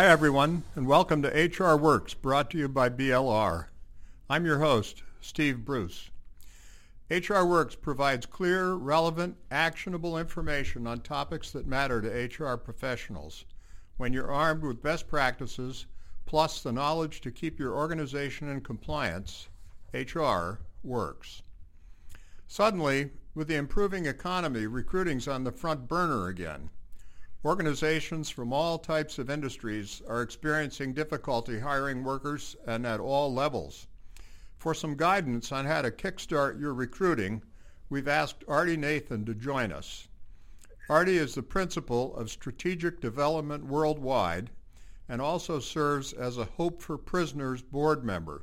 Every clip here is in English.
Hi, everyone, and welcome to HR Works, brought to you by BLR. I'm your host, Steve Bruce. HR Works provides clear, relevant, actionable information on topics that matter to HR professionals. When you're armed with best practices, plus the knowledge to keep your organization in compliance, HR works. Suddenly, with the improving economy, recruiting's on the front burner again. Organizations from all types of industries are experiencing difficulty hiring workers and at all levels. For some guidance on how to kickstart your recruiting, we've asked Arte Nathan to join us. Arte is the principal of Strategic Development Worldwide and also serves as a Hope for Prisoners board member.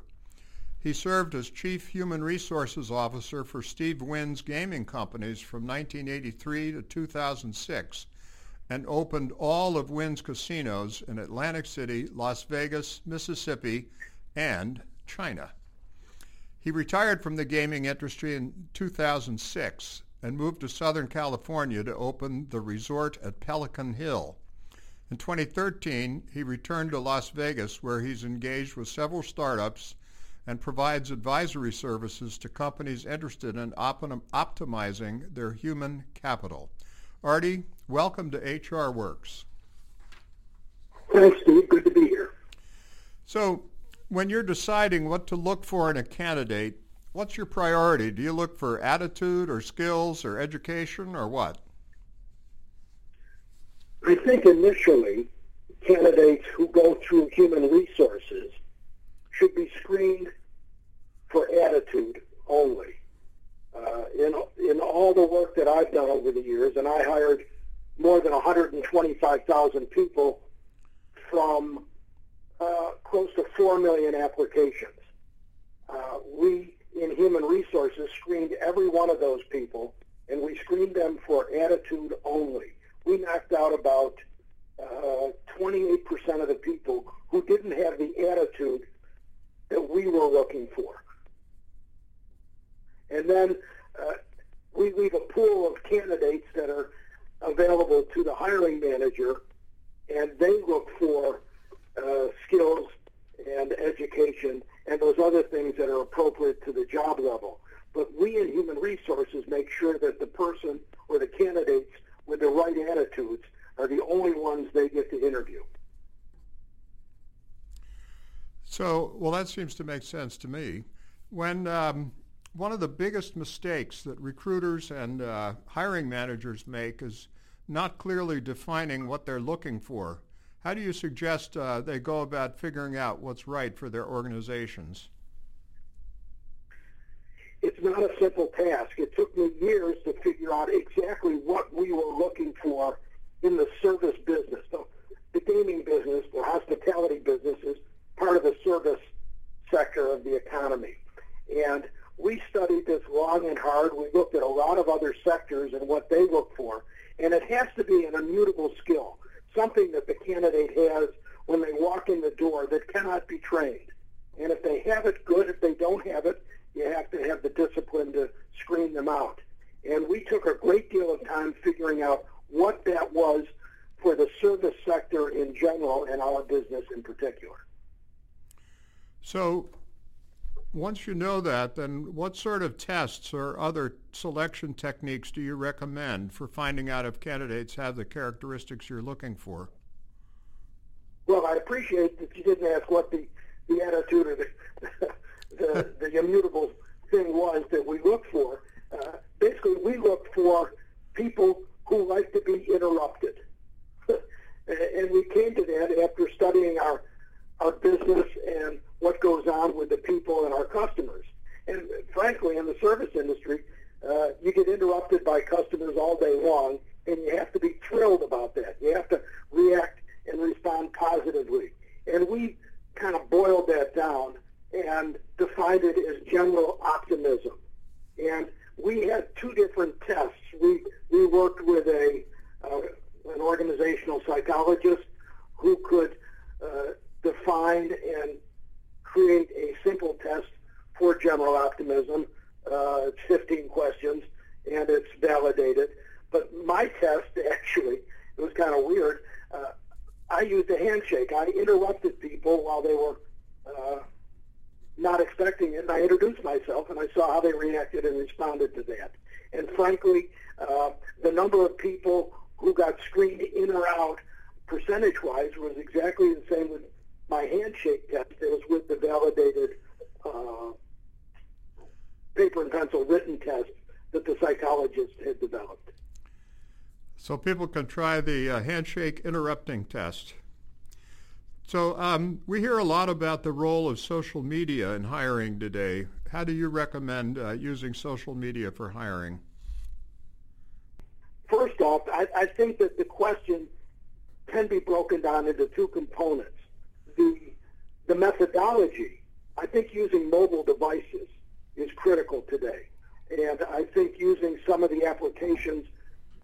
He served as Chief Human Resources Officer for Steve Wynn's gaming companies from 1983 to 2006 and opened all of Wynn's casinos in Atlantic City, Las Vegas, Mississippi, and China. He retired from the gaming industry in 2006 and moved to Southern California to open the resort at Pelican Hill. In 2013, he returned to Las Vegas where he's engaged with several startups and provides advisory services to companies interested in optimizing their human capital. Arte, welcome to HR Works. Thanks, Steve. Good to be here. So, when you're deciding what to look for in a candidate, what's your priority? Do you look for attitude or skills or education or what? I think initially candidates who go through human resources should be screened for attitude only uh, in in all the work that I've done over the years, and I hired more than 125,000 people from uh, close to 4 million applications. Uh, we, in human resources, screened every one of those people, and we screened them for attitude only. We knocked out about uh, 28% of the people who didn't have the attitude that we were looking for. And then uh, we leave a pool of candidates that are available to the hiring manager, and they look for uh, skills and education and those other things that are appropriate to the job level. But we in human resources make sure that the person or the candidates with the right attitudes are the only ones they get to interview. So, well, that seems to make sense to me. When um, one of the biggest mistakes that recruiters and uh, hiring managers make is not clearly defining what they're looking for. How do you suggest uh, they go about figuring out what's right for their organizations? It's not a simple task. It took me years to figure out exactly what we were looking for in the service business. So the gaming business, the hospitality business is part of the service sector of the economy. And we studied this long and hard. We looked at a lot of other sectors and what they look for. And it has to be an immutable skill, something that the candidate has when they walk in the door that cannot be trained. And if they have it, good. If they don't have it, you have to have the discipline to screen them out. And we took a great deal of time figuring out what that was for the service sector in general and our business in particular. So once you know that, then what sort of tests or other selection techniques do you recommend for finding out if candidates have the characteristics you're looking for? Well, I appreciate that you didn't ask what the, the attitude or the, the, the immutable thing was that we look for. Uh, basically, we look for people who like to be interrupted. and we came to that after studying our, our business and what goes on with the people and our customers. And frankly, in the service industry, uh, you get interrupted by customers all day long, and you have to be thrilled about that. You have to react and respond positively. And we kind of boiled that down and defined it as general optimism. And we had two different tests. We we worked with a uh, an organizational psychologist who could uh, define and create a simple test for general optimism. Uh, it's 15 questions, and it's validated. But my test, actually, it was kind of weird. Uh, I used a handshake. I interrupted people while they were uh, not expecting it, and I introduced myself, and I saw how they reacted and responded to that. And frankly, uh, the number of people who got screened in or out percentage-wise was exactly the same with my handshake test is with the validated uh, paper and pencil written test that the psychologist had developed. So people can try the uh, handshake interrupting test. So um, we hear a lot about the role of social media in hiring today. How do you recommend uh, using social media for hiring? First off, I, I think that the question can be broken down into two components. The, the methodology, I think using mobile devices is critical today. And I think using some of the applications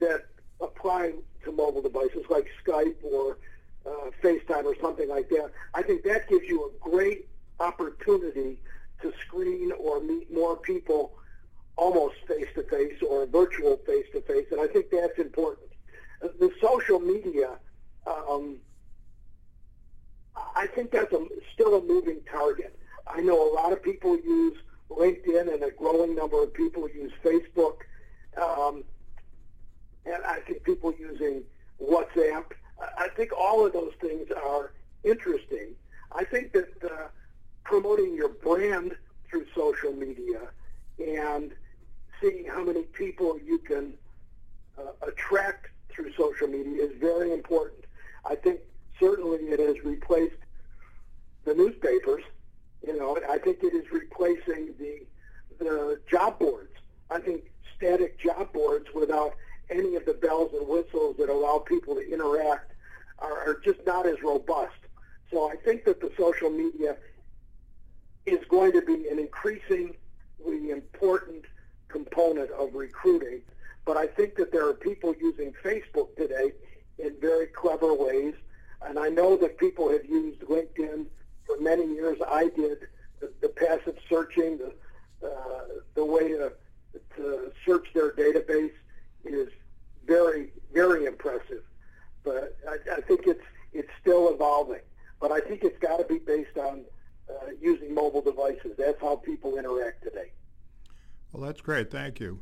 that apply to mobile devices like Skype or uh, FaceTime or something like that, I think that gives you a great opportunity to screen or meet more people almost face to face or virtual face to face, and I think that's important. The social media, um, I think that's a, still a moving target. I know a lot of people use LinkedIn, and a growing number of people use Facebook, um, and I think people using WhatsApp. I think all of those things are interesting. I think that uh, promoting your brand through social media and seeing how many people you can uh, attract through social media is very important. I think certainly it has replaced the newspapers. You know, I think it is replacing the the job boards. I think static job boards without any of the bells and whistles that allow people to interact are, are just not as robust. So I think that the social media is going to be an increasingly important component of recruiting. But I think that there are people using Facebook today in very clever ways. And I know that people have used LinkedIn for many years. I did the, the passive searching, the, uh, the way to, to search their database is very, very impressive. But I, I think it's it's still evolving. But I think it's got to be based on uh, using mobile devices. That's how people interact today. Well, that's great. Thank you.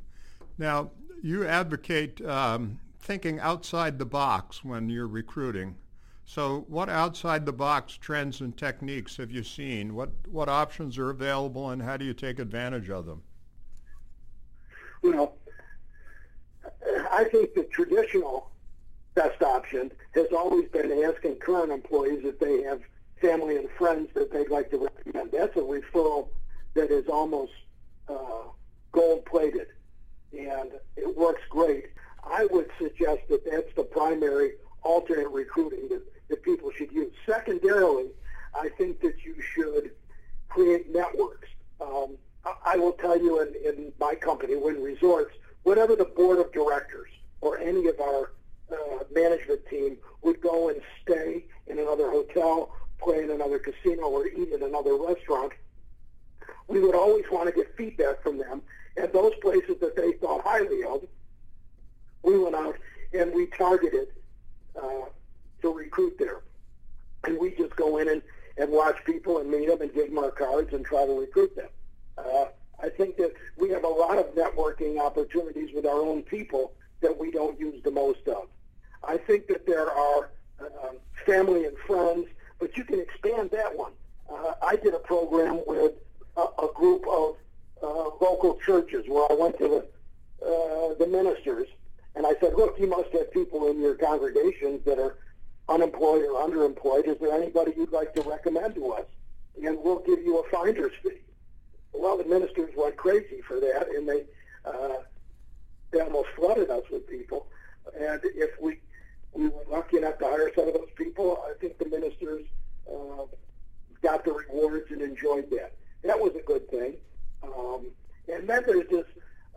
Now, you advocate um, thinking outside the box when you're recruiting. So, what outside the box trends and techniques have you seen? What what options are available, and how do you take advantage of them? Well, I think the traditional best option has always been asking current employees if they have family and friends that they'd like to recommend. That's a referral that is almost uh, gold plated, and it works great. I would suggest that that's the primary alternate recruiting that, that people should use. Secondarily, I think that you should create networks. Um, I, I will tell you in, in my company, Wynn Resorts, whatever the board of directors or any of our uh, management team would go and stay in another hotel, play in another casino, or eat in another restaurant, we would always want to get feedback from them. And those places that they thought highly of, we went out and we targeted uh, to recruit there. And we just go in and, and watch people and meet them and give them our cards and try to recruit them. Uh, I think that we have a lot of networking opportunities with our own people that we don't use the most of. I think that there are uh, family and friends, but you can expand that one. Uh, I did a program with a, a group of uh, local churches where I went to the, uh, the ministers and I said, look, you must have people in your congregations that are unemployed or underemployed. Is there anybody you'd like to recommend to us? And we'll give you a finder's fee. Well, the ministers went crazy for that, and they uh, they almost flooded us with people. And if we we were lucky enough to hire some of those people, I think the ministers uh, got the rewards and enjoyed that. That was a good thing. Um, and then there's this,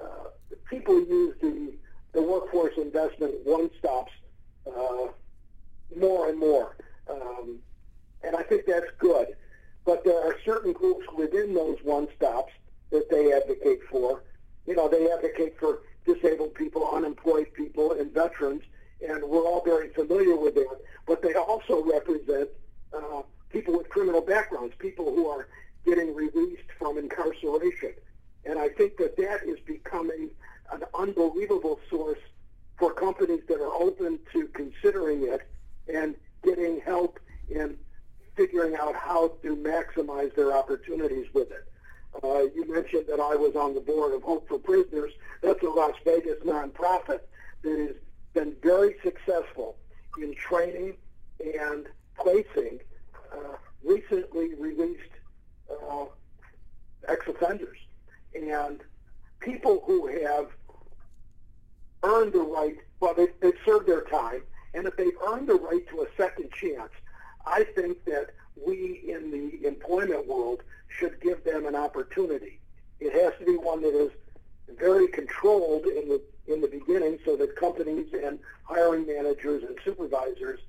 uh, people use the, the workforce investment one-stops uh, more and more. Um, and I think that's good. But there are certain groups within those one-stops that they advocate for. You know, they advocate for disabled people, unemployed people, and veterans, and we're all very familiar with that. But they also criminal backgrounds, people who are getting released from incarceration. And I think that that is becoming an unbelievable source for companies that are open to considering it and getting help in figuring out how to maximize their opportunities with it. Uh, you mentioned that I was on the board of Hope for Prisoners. That's a Las Vegas nonprofit that has been very successful in training and placing uh, recently released uh, ex-offenders and people who have earned the right, well, they, they've served their time, and if they've earned the right to a second chance, I think that we in the employment world should give them an opportunity. It has to be one that is very controlled in the in the beginning, so that companies and hiring managers and supervisors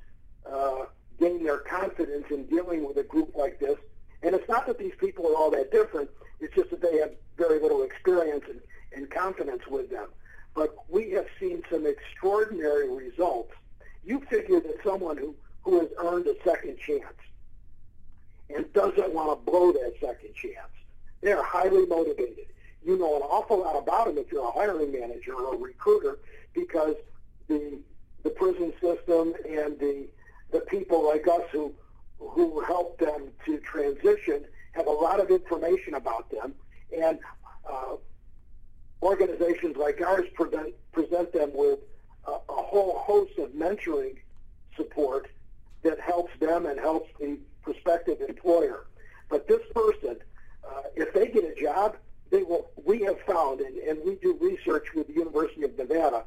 uh, gain their confidence in dealing with a group like this. And it's not that these people are all that different; it's just that they have very little experience and, and confidence with them. But we have seen some extraordinary results. You figure that someone who, who has earned a second chance and doesn't want to blow that second chance. They're highly motivated. You know an awful lot about them if you're a hiring manager or a recruiter because the the prison system and the the people like us who who help them to transition have a lot of information about them and uh, organizations like ours present, present them with a, a whole host of mentoring support that helps them and helps the prospective employer. But this person, uh, if they get a job, they will. We have found, and, and we do research with the University of Nevada.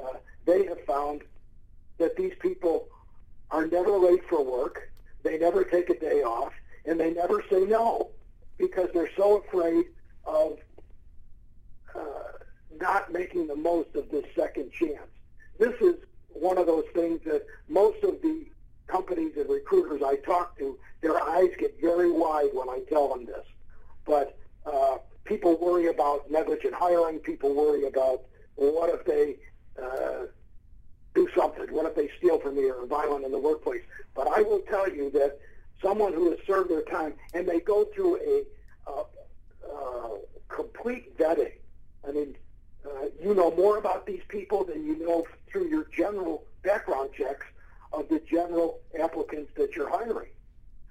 Uh, they have found that these people are never late for work. They never take a day off, and they never say no because they're so afraid of uh, not making the most of this second chance. This is one of those things that most of the companies and recruiters I talk to, their eyes get very wide when I tell them this. But uh, people worry about negligent hiring. People worry about what if they uh, do something? What if they steal from me or are violent in the workplace? But I will tell you that someone who has served their time and they go through a uh, uh, complete vetting. I mean, uh, you know more about these people than you know through your general background checks of the general applicants that you're hiring.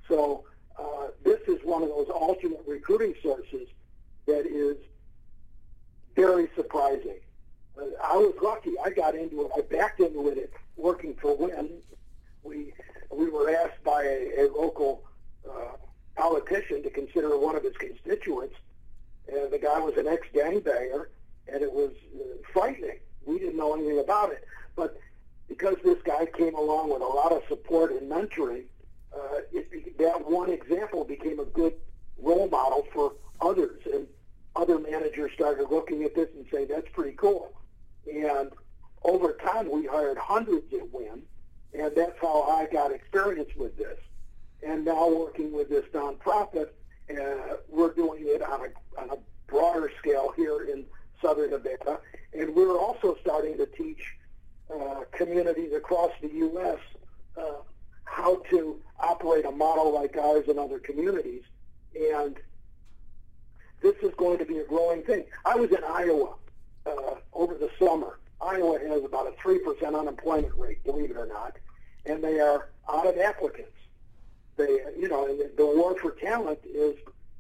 So uh, this is one of those alternate recruiting sources that is very surprising. I was lucky. I got into it. I backed into it working for Wynn. We we were asked by a, a local uh, politician to consider one of his constituents, and the guy was an ex-gangbanger, and it was uh, frightening. We didn't know anything about it, but because this guy came along with a lot of support and mentoring, uh, it, that one example became a good role model for others. And other managers started looking at this and saying, that's pretty cool. And over time, we hired hundreds at Wynn, and that's how I got experience with this. And now working with this nonprofit, uh, we're doing it on a, on a broader scale here in Southern Nevada. And we're also starting to teach uh, communities across the U.S. Uh, how to operate a model like ours in other communities. And this is going to be a growing thing. I was in Iowa uh, over the summer. Iowa has about a 3% unemployment rate, believe it or not, and they are out of applicants. They, you know, and the war for talent is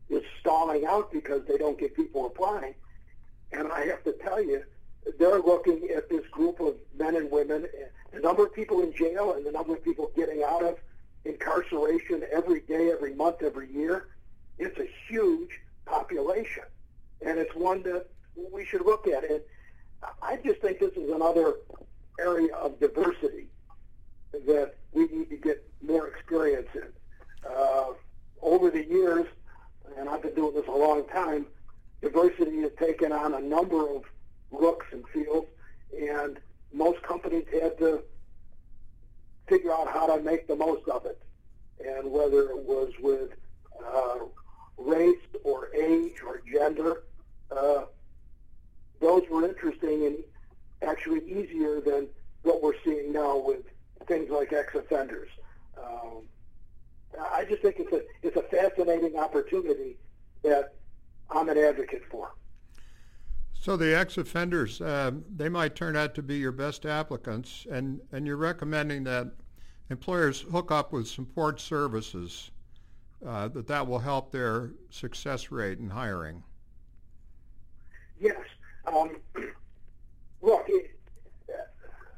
is stalling out because they don't get people applying. And I have to tell you, they're looking at this group of men and women, the number of people in jail and the number of people getting out of incarceration every day, every month, every year. It's a huge population, and it's one that we should look at. And I just think this is another area of diversity that we need to get more experience in. Uh, over the years, and I've been doing this a long time, diversity has taken on a number of looks and feels, and most companies had to figure out how to make the most of it. And whether it was with uh, race or age or gender, uh, those were interesting and actually easier than what we're seeing now with things like ex-offenders. Um, I just think it's a it's a fascinating opportunity that I'm an advocate for. So the ex-offenders, uh, they might turn out to be your best applicants, and, and you're recommending that employers hook up with support services, uh, that that will help their success rate in hiring. Yes. Um, look, it,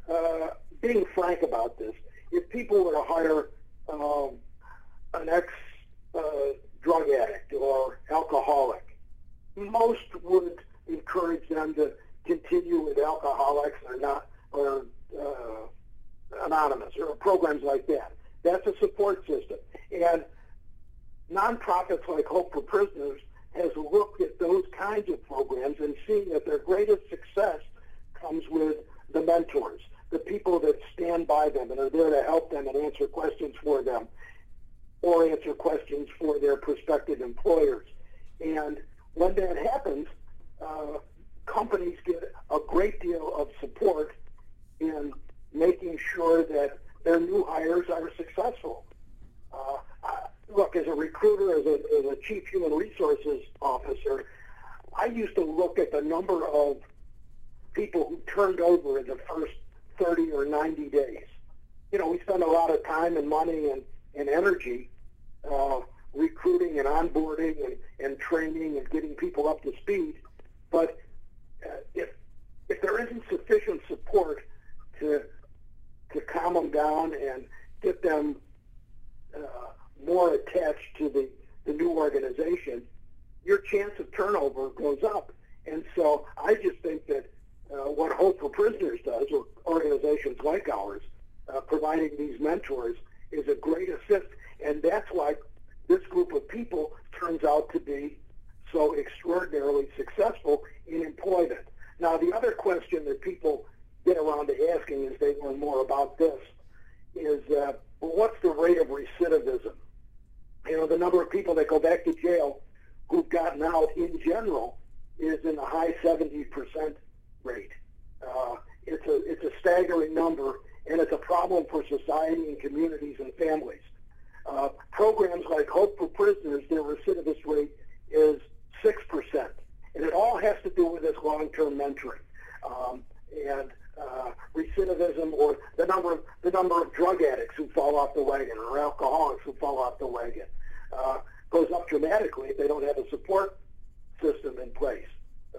uh, being frank about this, if people were to hire um, an ex uh, drug addict or alcoholic, most would encourage them to continue with alcoholics or not or uh, anonymous or programs like that. That's a support system, and nonprofits like Hope for Prisoners has looked at those kinds of programs and seen that their greatest success comes with the mentors, the people that stand by them and are there to help them and answer questions for them or answer questions for their prospective employers. And when that happens, uh, companies get a great deal of support in making sure that their new hires are successful. As a recruiter, as a, as a chief human resources officer, I used to look at the number of people who turned over in the first 30 or 90 days. You know, we spend a lot of time and money and, and energy uh, recruiting and onboarding and, and training and getting people up to speed. But uh, if if there isn't sufficient support to to calm them down and get them uh, more attached to the, the new organization, your chance of turnover goes up. And so I just think that uh, what Hope for Prisoners does, or organizations like ours, uh, providing these mentors, is a great assist. And that's why this group of people turns out to be so extraordinarily successful in employment. Now, the other question that people get around to asking as they learn more about this is, uh, well, what's the rate of recidivism? You know, the number of people that go back to jail who've gotten out in general is in the high 70% rate. Uh, it's a it's a staggering number, and it's a problem for society and communities and families. Uh, programs like Hope for Prisoners, their recidivist rate is six percent, and it all has to do with this long-term mentoring um, and uh, recidivism, or the number of the number of drug addicts who fall off the wagon, or alcoholics who fall off the wagon, uh, goes up dramatically if they don't have a support system in place.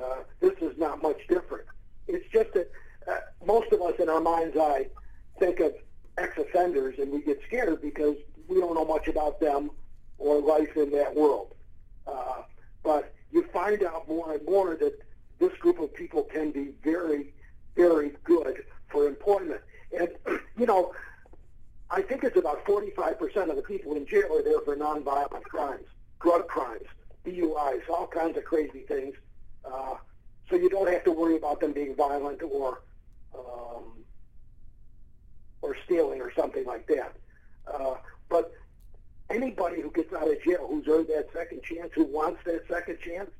Uh, this is not much different. It's just that uh, most of us in our mind's eye think of ex-offenders and we get scared because we don't know much about them or life in that world. Uh, but you find out more and more that this group of people can be very, very good for employment. And, you know, I think it's about 45% of the people in jail are there for nonviolent crimes, drug crimes, DUIs, all kinds of crazy things. Uh, so you don't have to worry about them being violent or um, or stealing or something like that. Uh, but anybody who gets out of jail who's earned that second chance, who wants that second chance,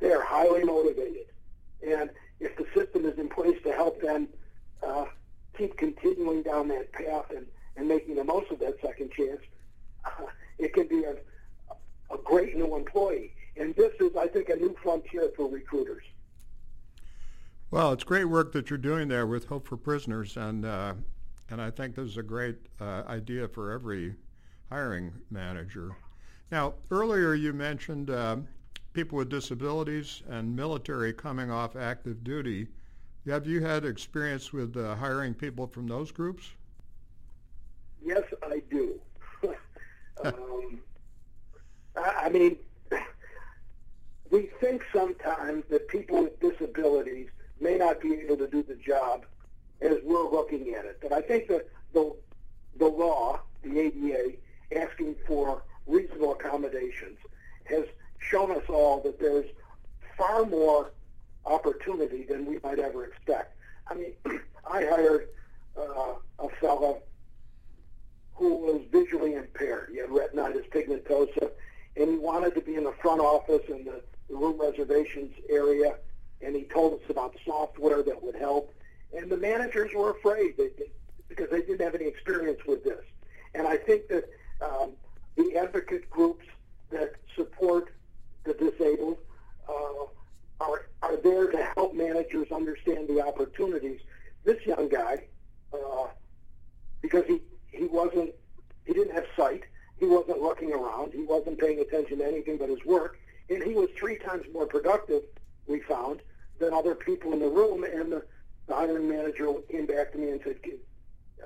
they are highly motivated. And if the system is in place to help them uh, keep continuing down that path and, and making the most of that second chance, uh, it can be a, a great new employee. And this is, I think, a new frontier for recruiters. Well, it's great work that you're doing there with Hope for Prisoners, and uh, and I think this is a great uh, idea for every hiring manager. Now, earlier you mentioned uh, people with disabilities and military coming off active duty. Have you had experience with uh, hiring people from those groups? Yes, I do. um, I mean, we think sometimes that people with disabilities may not be able to do the job as we're looking at it. But I think that the the law, the ADA, asking for reasonable accommodations, has shown us all that there's far more opportunity than we might ever expect. I mean, I hired uh, a fellow who was visually impaired. He had retinitis pigmentosa, and he wanted to be in the front office in the, the room reservations area and he told us about software that would help. And the managers were afraid because they didn't have any experience with this. And I think that um, the advocate groups that support the disabled uh, are are there to help managers understand the opportunities. This young guy, uh, because he he wasn't he didn't have sight, he wasn't looking around, he wasn't paying attention to anything but his work, and he was three times more productive. We found than other people in the room, and the, the hiring manager came back to me and said,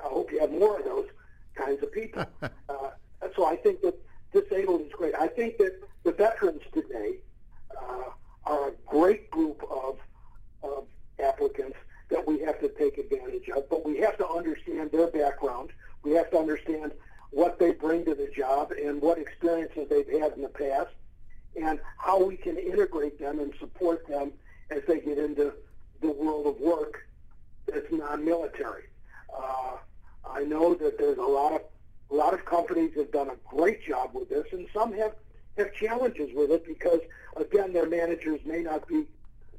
"I hope you have more of those kinds of people." uh, so I think that disabled is great. I think that the veterans today uh, are a great group of, of applicants that we have to take advantage of, but we have to understand their background. We have to understand what they bring to the job and what experiences they've had in the past and how we can integrate them and support them as they get into the world of work that's non-military. Uh, I know that there's a lot of a lot of companies have done a great job with this, and some have have challenges with it because, again, their managers may not be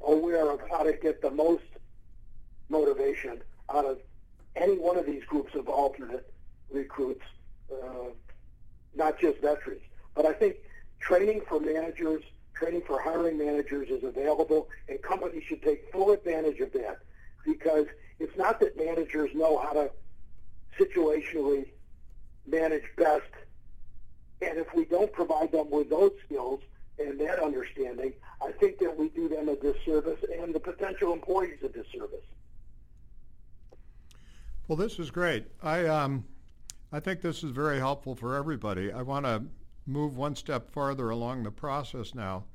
aware of how to get the most motivation out of any one of these groups of alternate recruits, uh, not just veterans. But I think training for managers, training for hiring managers is available, and companies should take full advantage of that because it's not that managers know how to situationally manage best. And if we don't provide them with those skills and that understanding, I think that we do them a disservice and the potential employees a disservice. Well, this is great. I um, I think this is very helpful for everybody. I want to move one step farther along the process now,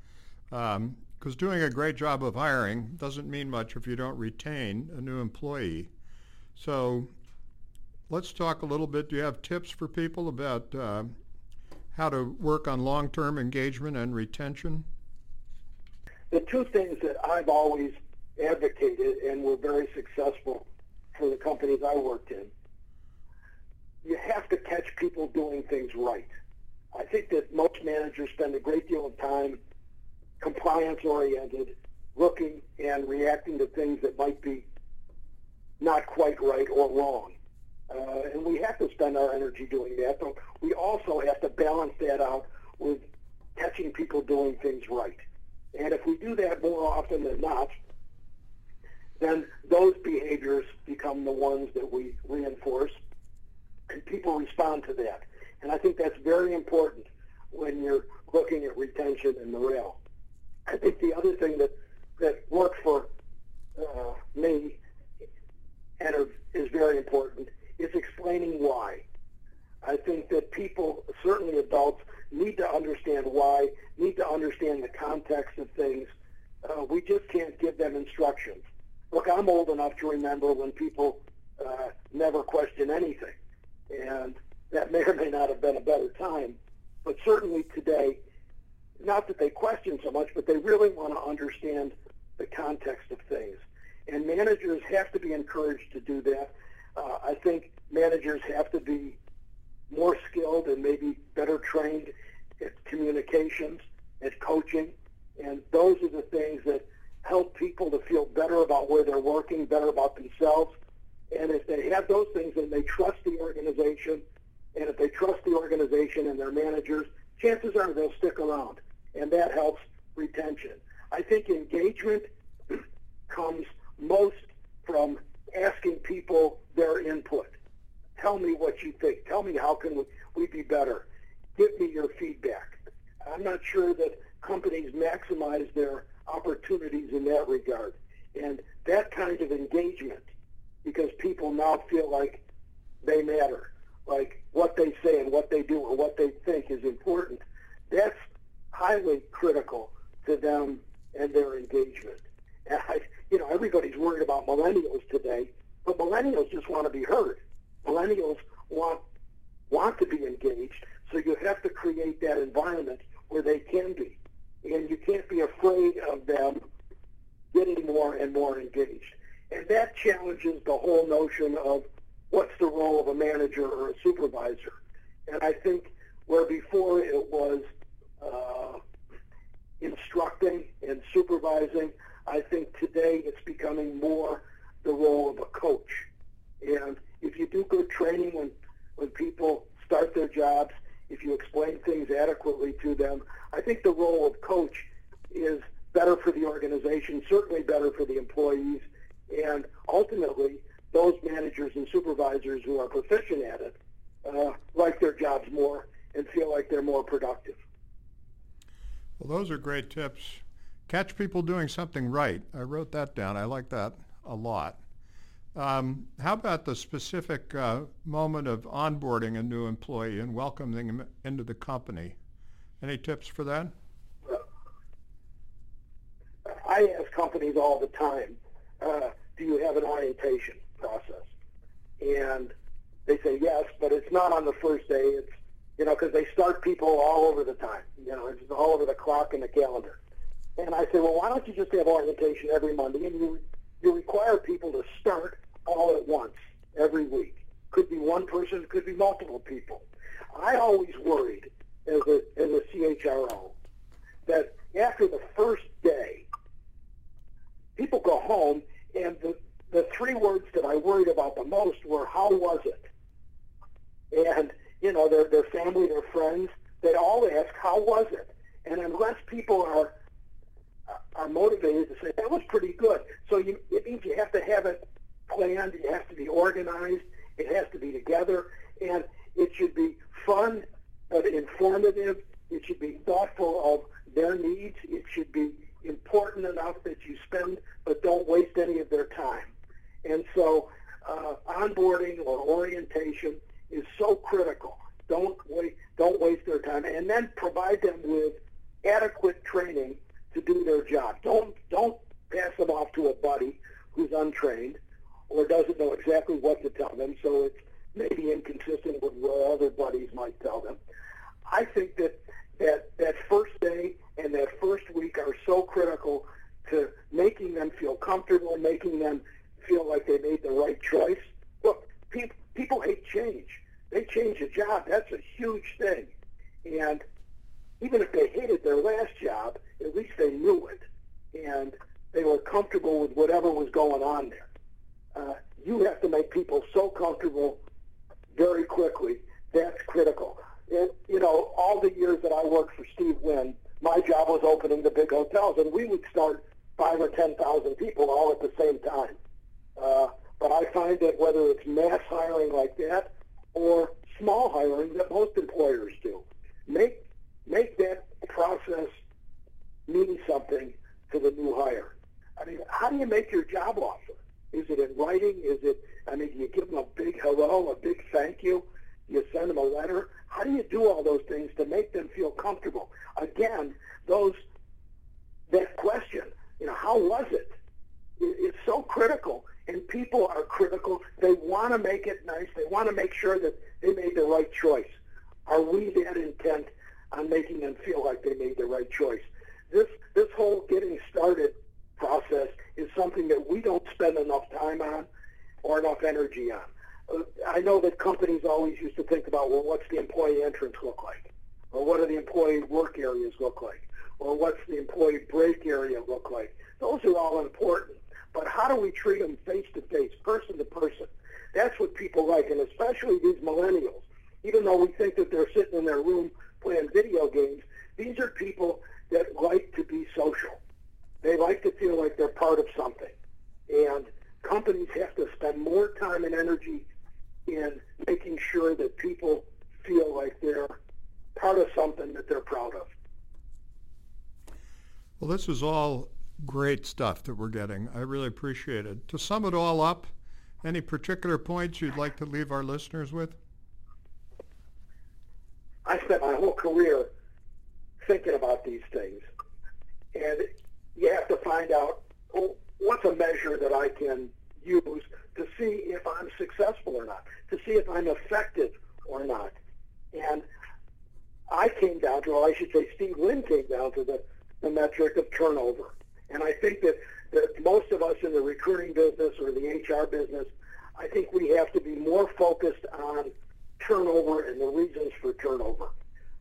because um, doing a great job of hiring doesn't mean much if you don't retain a new employee. So let's talk a little bit. Do you have tips for people about uh, how to work on long-term engagement and retention? The two things that I've always advocated and were very successful for the companies I worked in, you have to catch people doing things right. I think that most managers spend a great deal of time compliance oriented, looking and reacting to things that might be not quite right or wrong. Uh, and we have to spend our energy doing that, but we also have to balance that out with catching people doing things right. And if we do that more often than not, then those behaviors become the ones that we reinforce, and people respond to that. And I think that's very important when you're looking at retention and morale. I think the other thing that, that worked for uh, me and is very important is explaining why. I think that people, certainly adults, need to understand why, need to understand the context of things. Uh, we just can't give them instructions. Look, I'm old enough to remember when people uh, never question anything. And that may or may not have been a better time. But certainly today, not that they question so much, but they really want to understand the context of things. And managers have to be encouraged to do that. Uh, I think managers have to be more skilled and maybe better trained at communications, at coaching, and those are the things that help people to feel better about where they're working, better about themselves. And if they have those things and they trust the organization, and if they trust the organization and their managers, chances are they'll stick around, and that helps retention. I think engagement comes most from asking people their input. Tell me what you think. Tell me how can we, we be better. Give me your feedback. I'm not sure that companies maximize their opportunities in that regard. And that kind of engagement, because people now feel like they matter, like what they say and what they do or what they think is important, that's highly critical to them and their engagement. And I, you know, everybody's worried about millennials today, but millennials just want to be heard. Millennials want want to be engaged, so you have to create that environment where they can be, and you can't be afraid of them getting more and more engaged. And that challenges the whole notion of what's the role of a manager or a supervisor. And I think where before it was uh, instructing and supervising, I think today it's becoming more the role of a coach. And if you do good training when, when people start their jobs if you explain things adequately to them. I think the role of coach is better for the organization, certainly better for the employees, and ultimately those managers and supervisors who are proficient at it uh, like their jobs more and feel like they're more productive. Well, those are great tips. Catch people doing something right. I wrote that down. I like that a lot. Um, how about the specific uh, moment of onboarding a new employee and welcoming them into the company? Any tips for that? I ask companies all the time, uh, do you have an orientation process? And they say yes, but it's not on the first day. It's, you know, because they start people all over the time. You know, it's all over the clock and the calendar. And I say, well, why don't you just have orientation every Monday? And you, you require people to start all at once every week. Could be one person, could be multiple people. I always worried as a, as a CHRO that after the first day, people go home and the, the three words that I worried about the most were, how was it? And, you know, their, their family, their friends, they all ask, how was it? And unless people are are motivated to say, that was pretty good. So you, it means you have to have it planned. It has to be organized. It has to be together. And it should be fun but informative. It should be thoughtful of their needs. It should be important enough that you spend but don't waste any of their time. And so uh, onboarding or orientation is so critical. Don't wait, don't waste their time, and then provide them with adequate training to do their job. Don't don't pass them off to a buddy who's untrained or doesn't know exactly what to tell them, so it's maybe inconsistent with what other buddies might tell them. I think that that that first day and that first week are so critical to making them feel comfortable, making them feel like they made the right choice. Look, people people hate change. They change a job. That's a huge thing. And even if they hated their last job, at least they knew it. And they were comfortable with whatever was going on there. Uh, you have to make people so comfortable very quickly. That's critical. And, you know, all the years that I worked for Steve Wynn, my job was opening the big hotels, and we would start five or 10,000 people all at the same time. Uh, but I find that whether it's mass hiring like that or small hiring that most employers do, make make that process mean something to the new hire. I mean, how do you make your job offer? Is it in writing? Is it, I mean, do you give them a big hello, a big thank you? Do you send them a letter? How do you do all those things to make them feel comfortable? Again, those, that question, you know, how was it? It's so critical and people are critical. They want to make it nice. They want to make sure that they made the right choice. Are we that intent on making them feel like they made the right choice? This this whole getting started process is something that we don't spend enough time on or enough energy on. Uh, I know that companies always used to think about, well, what's the employee entrance look like? Or what do the employee work areas look like? Or what's the employee break area look like? Those are all important. But how do we treat them face to face, person to person? That's what people like, and especially these millennials. Even though we think that they're sitting in their room playing video games, these are people that like to be social. They like to feel like they're part of something. And companies have to spend more time and energy in making sure that people feel like they're part of something that they're proud of. Well, this is all great stuff that we're getting. I really appreciate it. To sum it all up, any particular points you'd like to leave our listeners with? I spent my whole career thinking about these things. And you have to find out well, what's a measure that I can use to see if I'm successful or not, to see if I'm effective or not. And I came down to, or I should say Steve Wynn came down to the, the metric of turnover. And I think that, that most of us in the recruiting business or the HR business, I think we have to be more focused on turnover and the reasons for turnover.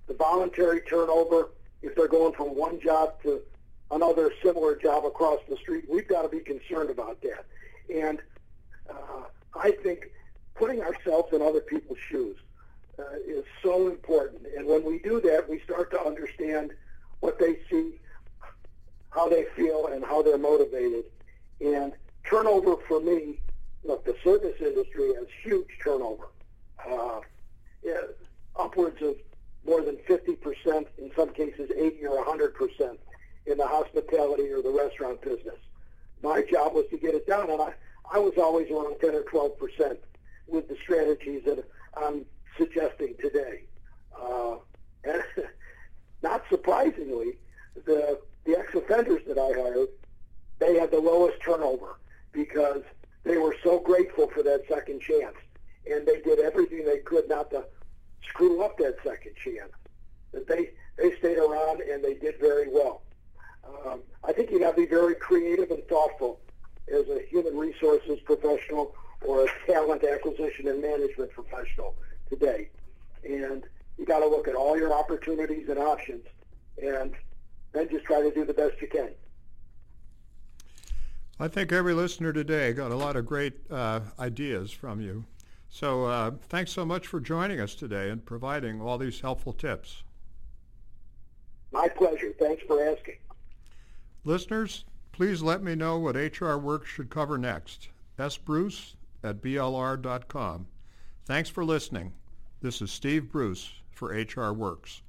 The voluntary turnover, if they're going from one job to another similar job across the street, we've got to be concerned about that. And uh, I think putting ourselves in other people's shoes, uh, is so important. And when we do that, we start to understand what they see, how they feel, and how they're motivated. And turnover for me, look, the service industry has huge turnover. Uh, yeah, upwards of more than 50%, in some cases 80 or 100% in the hospitality or the restaurant business. My job was to get it down, and I, I was always around 10 or 12% with the strategies that I'm suggesting today. Uh, and not surprisingly, the, the ex-offenders that I hired, they had the lowest turnover because they were so grateful for that second chance. And they did everything they could not to screw up that second chance. That they, they stayed around and they did very well. Um, I think you have to be very creative and thoughtful as a human resources professional or a talent acquisition and management professional today. And you got to look at all your opportunities and options and then just try to do the best you can. I think every listener today got a lot of great uh, ideas from you. So uh, thanks so much for joining us today and providing all these helpful tips. My pleasure. Thanks for asking. Listeners, please let me know what HR Works should cover next. S. Bruce at blr.com. Thanks for listening. This is Steve Bruce for HR Works.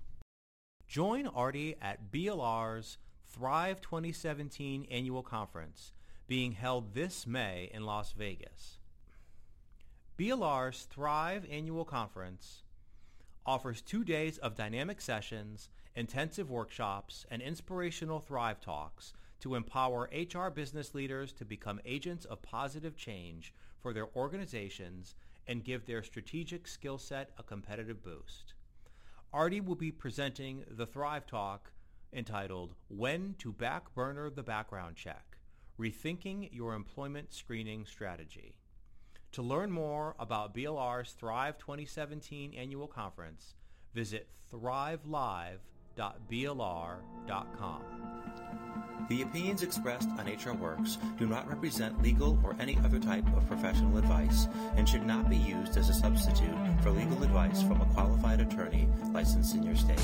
Join Arte at BLR's Thrive 2017 annual conference being held this May in Las Vegas. BLR's Thrive annual conference offers two days of dynamic sessions, intensive workshops, and inspirational Thrive talks to empower HR business leaders to become agents of positive change for their organizations and give their strategic skill set a competitive boost. Arte will be presenting the Thrive Talk entitled When to Backburner the Background Check, Rethinking Your Employment Screening Strategy. To learn more about BLR's Thrive 2017 annual conference, visit thrivelive.blr.com. The opinions expressed on HR Works do not represent legal or any other type of professional advice and should not be used as a substitute for legal advice from a qualified attorney licensed in your state.